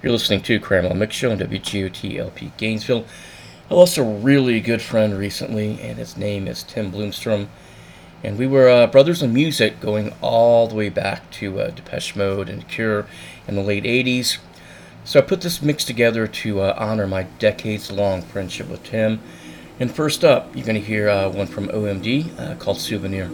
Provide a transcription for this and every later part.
You're listening to Crammel Mix Show on WGOT Gainesville. I lost a really good friend recently, and his name is Tim Bloomstrom. And we were uh, brothers in music going all the way back to uh, Depeche Mode and Cure in the late 80s. So I put this mix together to uh, honor my decades long friendship with Tim. And first up, you're going to hear uh, one from OMD uh, called Souvenir.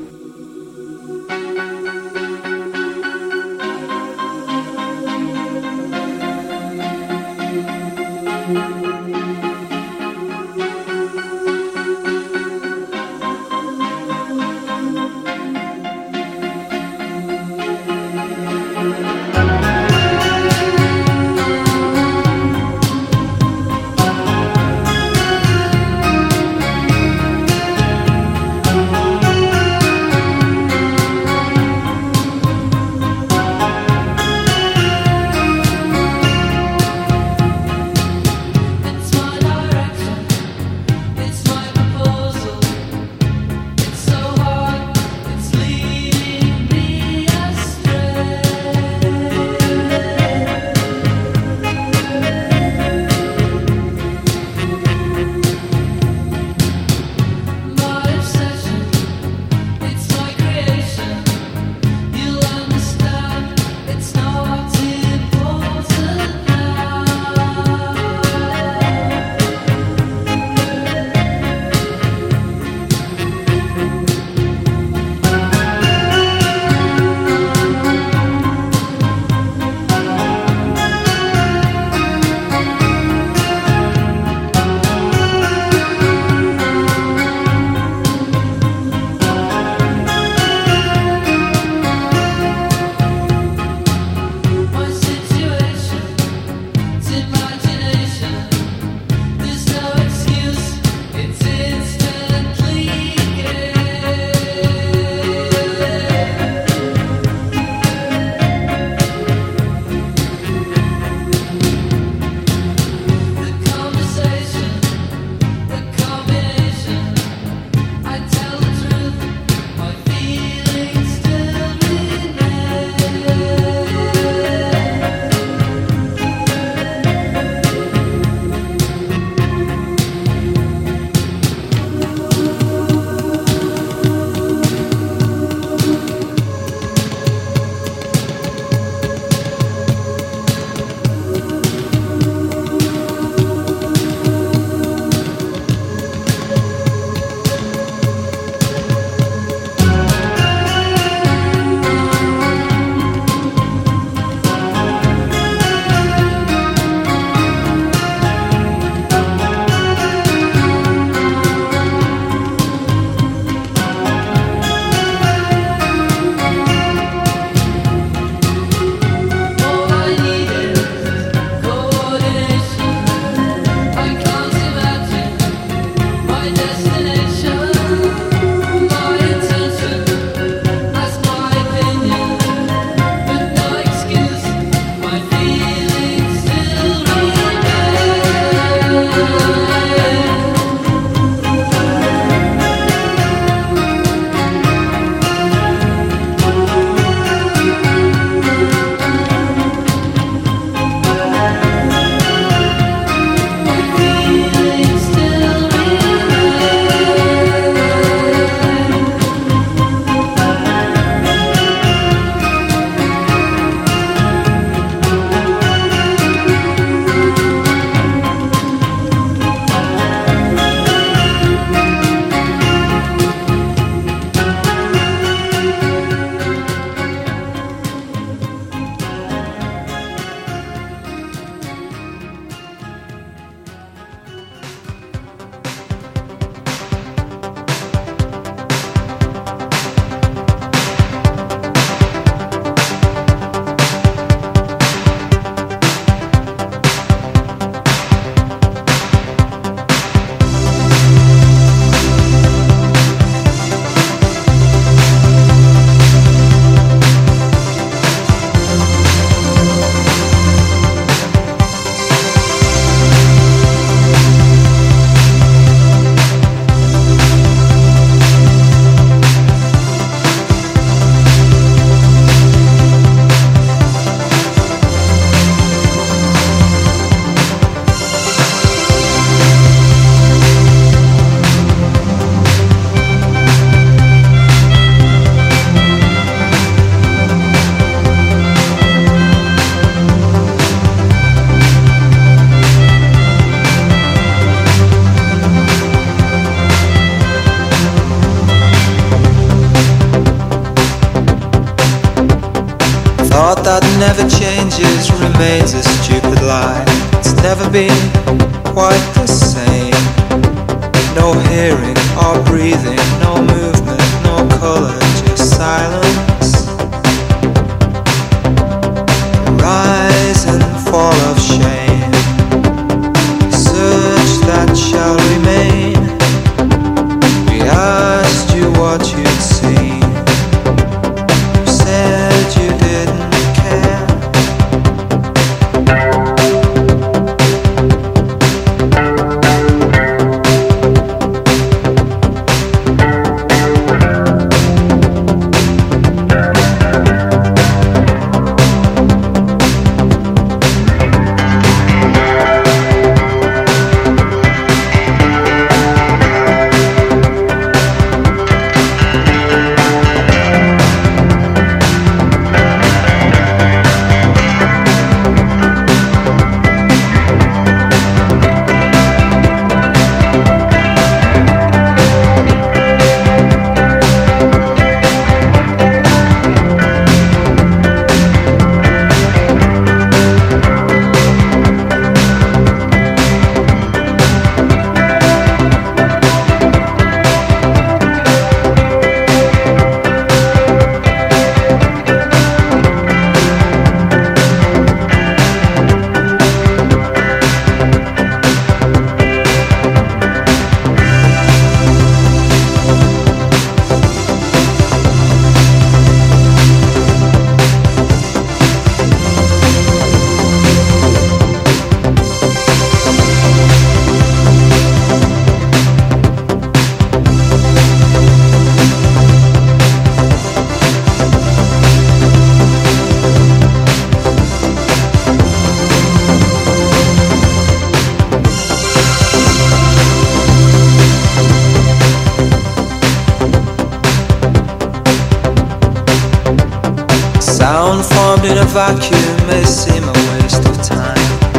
in a vacuum may seem a waste of time.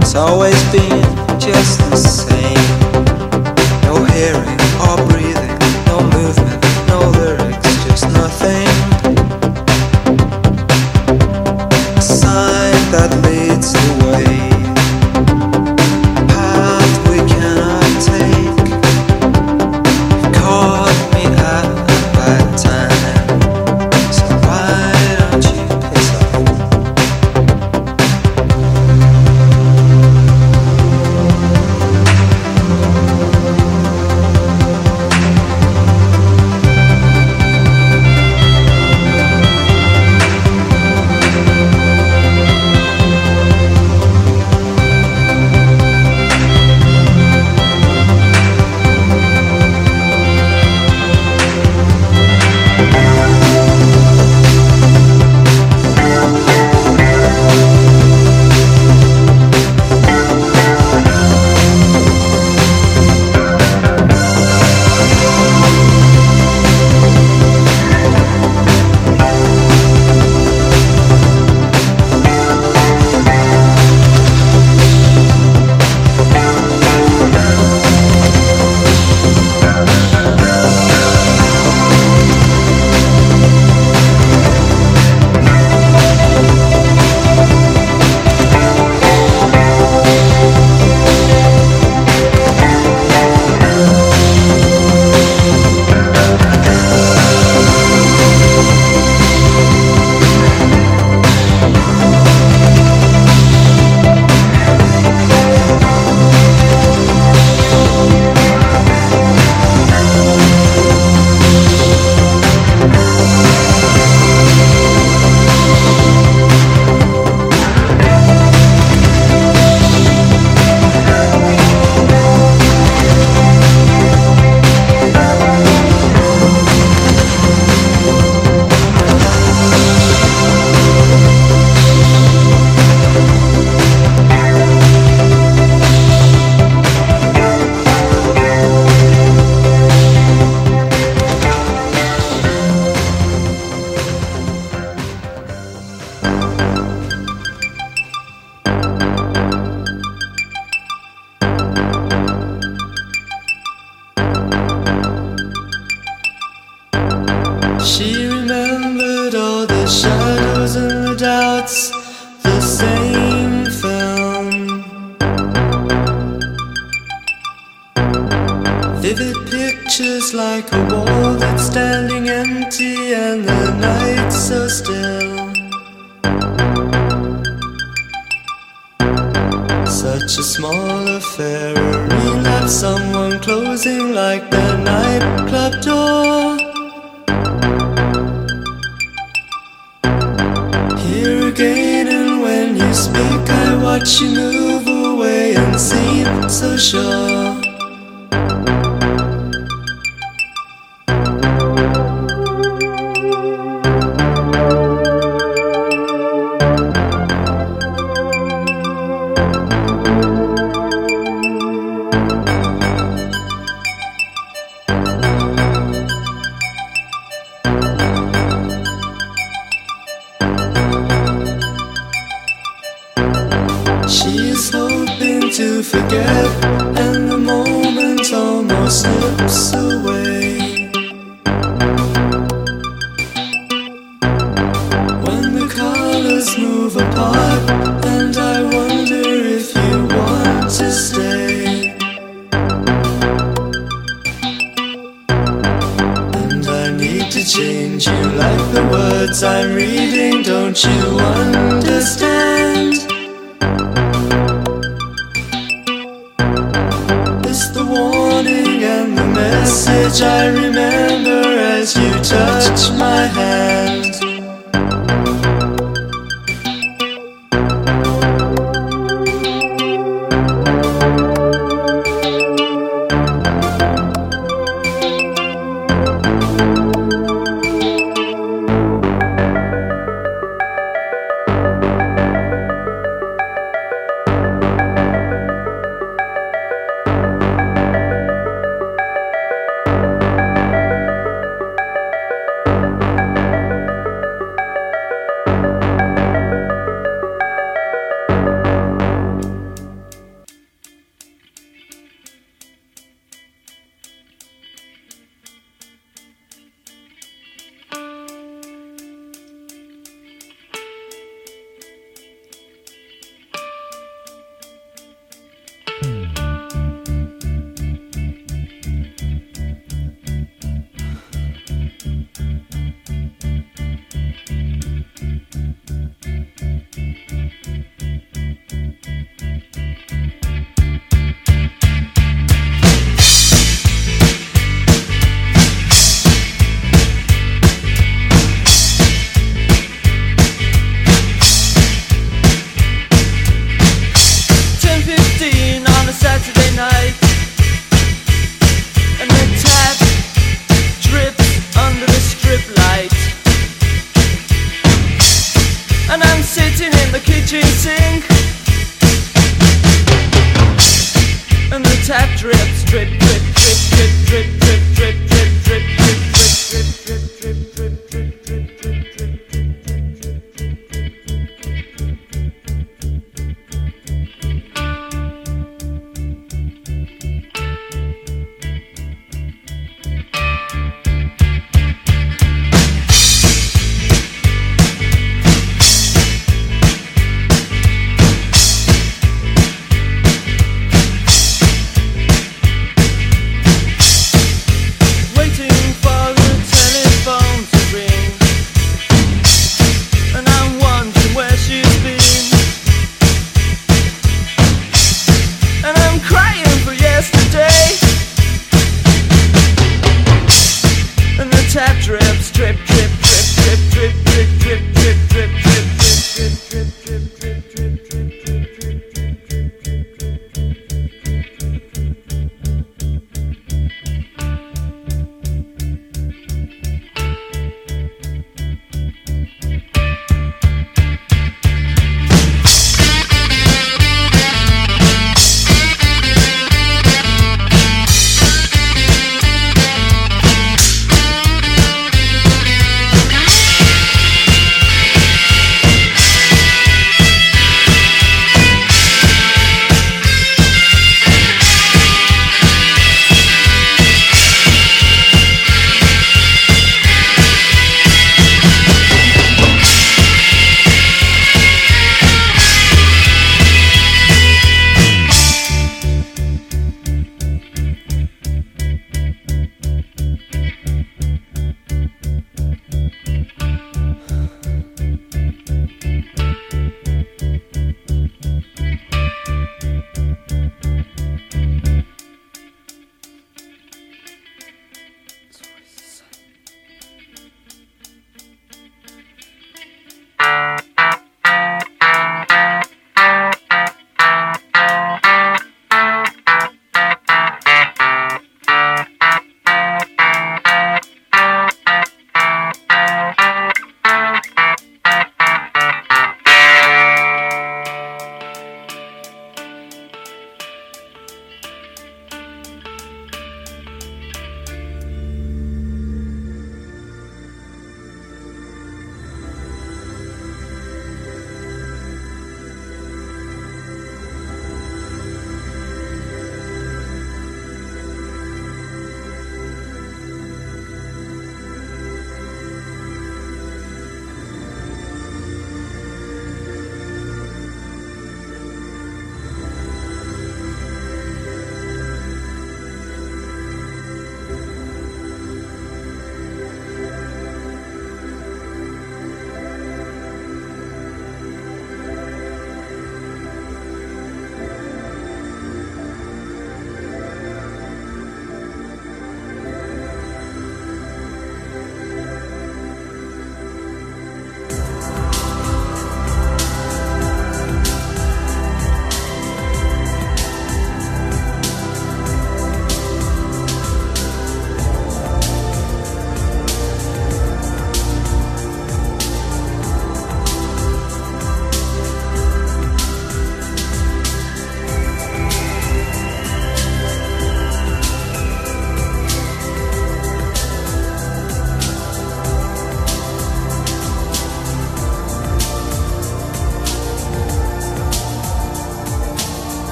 It's always been just the same.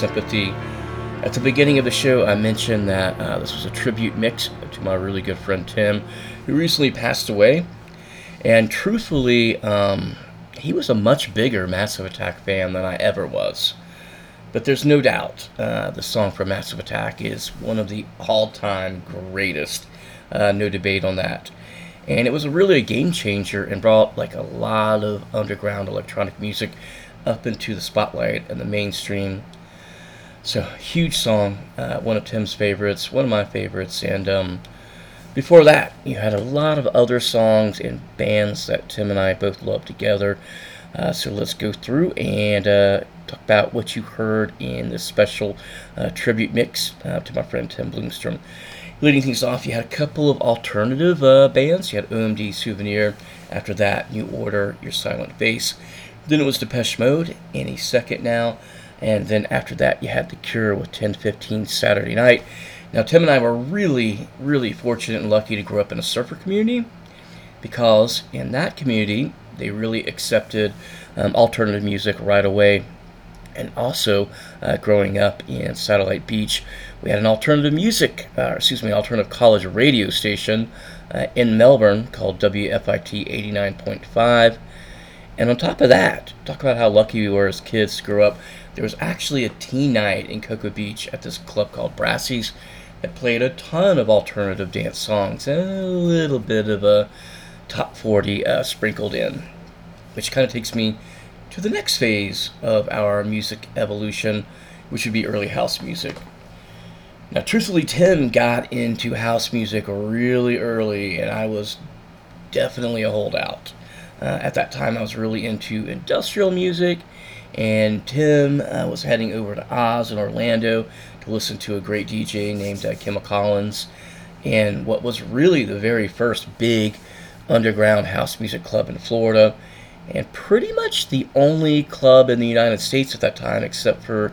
Sympathy. At the beginning of the show, I mentioned that uh, this was a tribute mix to my really good friend Tim, who recently passed away. And truthfully, um, he was a much bigger Massive Attack fan than I ever was. But there's no doubt uh, the song from Massive Attack is one of the all time greatest. Uh, no debate on that. And it was really a game changer and brought like a lot of underground electronic music up into the spotlight and the mainstream. So, huge song, uh, one of Tim's favorites, one of my favorites. And um, before that, you had a lot of other songs and bands that Tim and I both love together. Uh, so let's go through and uh, talk about what you heard in this special uh, tribute mix uh, to my friend Tim Bloomstrom. Leading things off, you had a couple of alternative uh, bands. You had OMD Souvenir. After that, New Order, Your Silent Face. Then it was Depeche Mode, Any Second Now. And then after that, you had The Cure with 1015 Saturday Night. Now, Tim and I were really, really fortunate and lucky to grow up in a surfer community because in that community, they really accepted um, alternative music right away. And also, uh, growing up in Satellite Beach, we had an alternative music, uh, excuse me, alternative college radio station uh, in Melbourne called WFIT 89.5. And on top of that, talk about how lucky we were as kids to grow up. There was actually a teen night in Cocoa Beach at this club called Brassie's that played a ton of alternative dance songs and a little bit of a top 40 uh, sprinkled in. Which kind of takes me to the next phase of our music evolution, which would be early house music. Now, truthfully, Tim got into house music really early, and I was definitely a holdout. Uh, at that time, I was really into industrial music, and Tim uh, was heading over to Oz in Orlando to listen to a great DJ named uh, Kim Collins, and what was really the very first big underground house music club in Florida, and pretty much the only club in the United States at that time, except for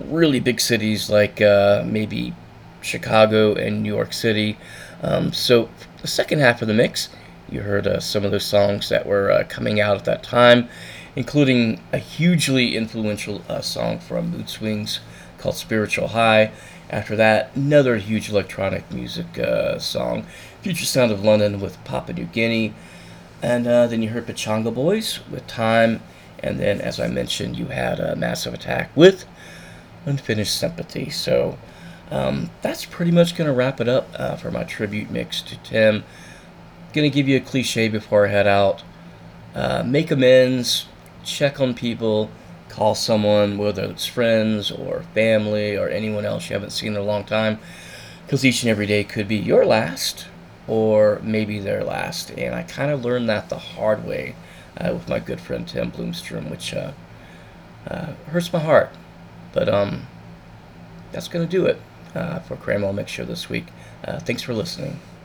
really big cities like uh, maybe Chicago and New York City. Um, so, the second half of the mix, you heard uh, some of those songs that were uh, coming out at that time, including a hugely influential uh, song from Mood Swings called Spiritual High. After that, another huge electronic music uh, song, Future Sound of London with Papua New Guinea. And uh, then you heard Pachanga Boys with Time. And then, as I mentioned, you had a Massive Attack with Unfinished Sympathy. So um, that's pretty much going to wrap it up uh, for my tribute mix to Tim. Going to give you a cliche before I head out. Uh, make amends, check on people, call someone, whether it's friends or family or anyone else you haven't seen in a long time, because each and every day could be your last or maybe their last. And I kind of learned that the hard way uh, with my good friend Tim Bloomstrom, which uh, uh, hurts my heart. But um, that's going to do it uh, for Cramwell Mix Show this week. Uh, thanks for listening.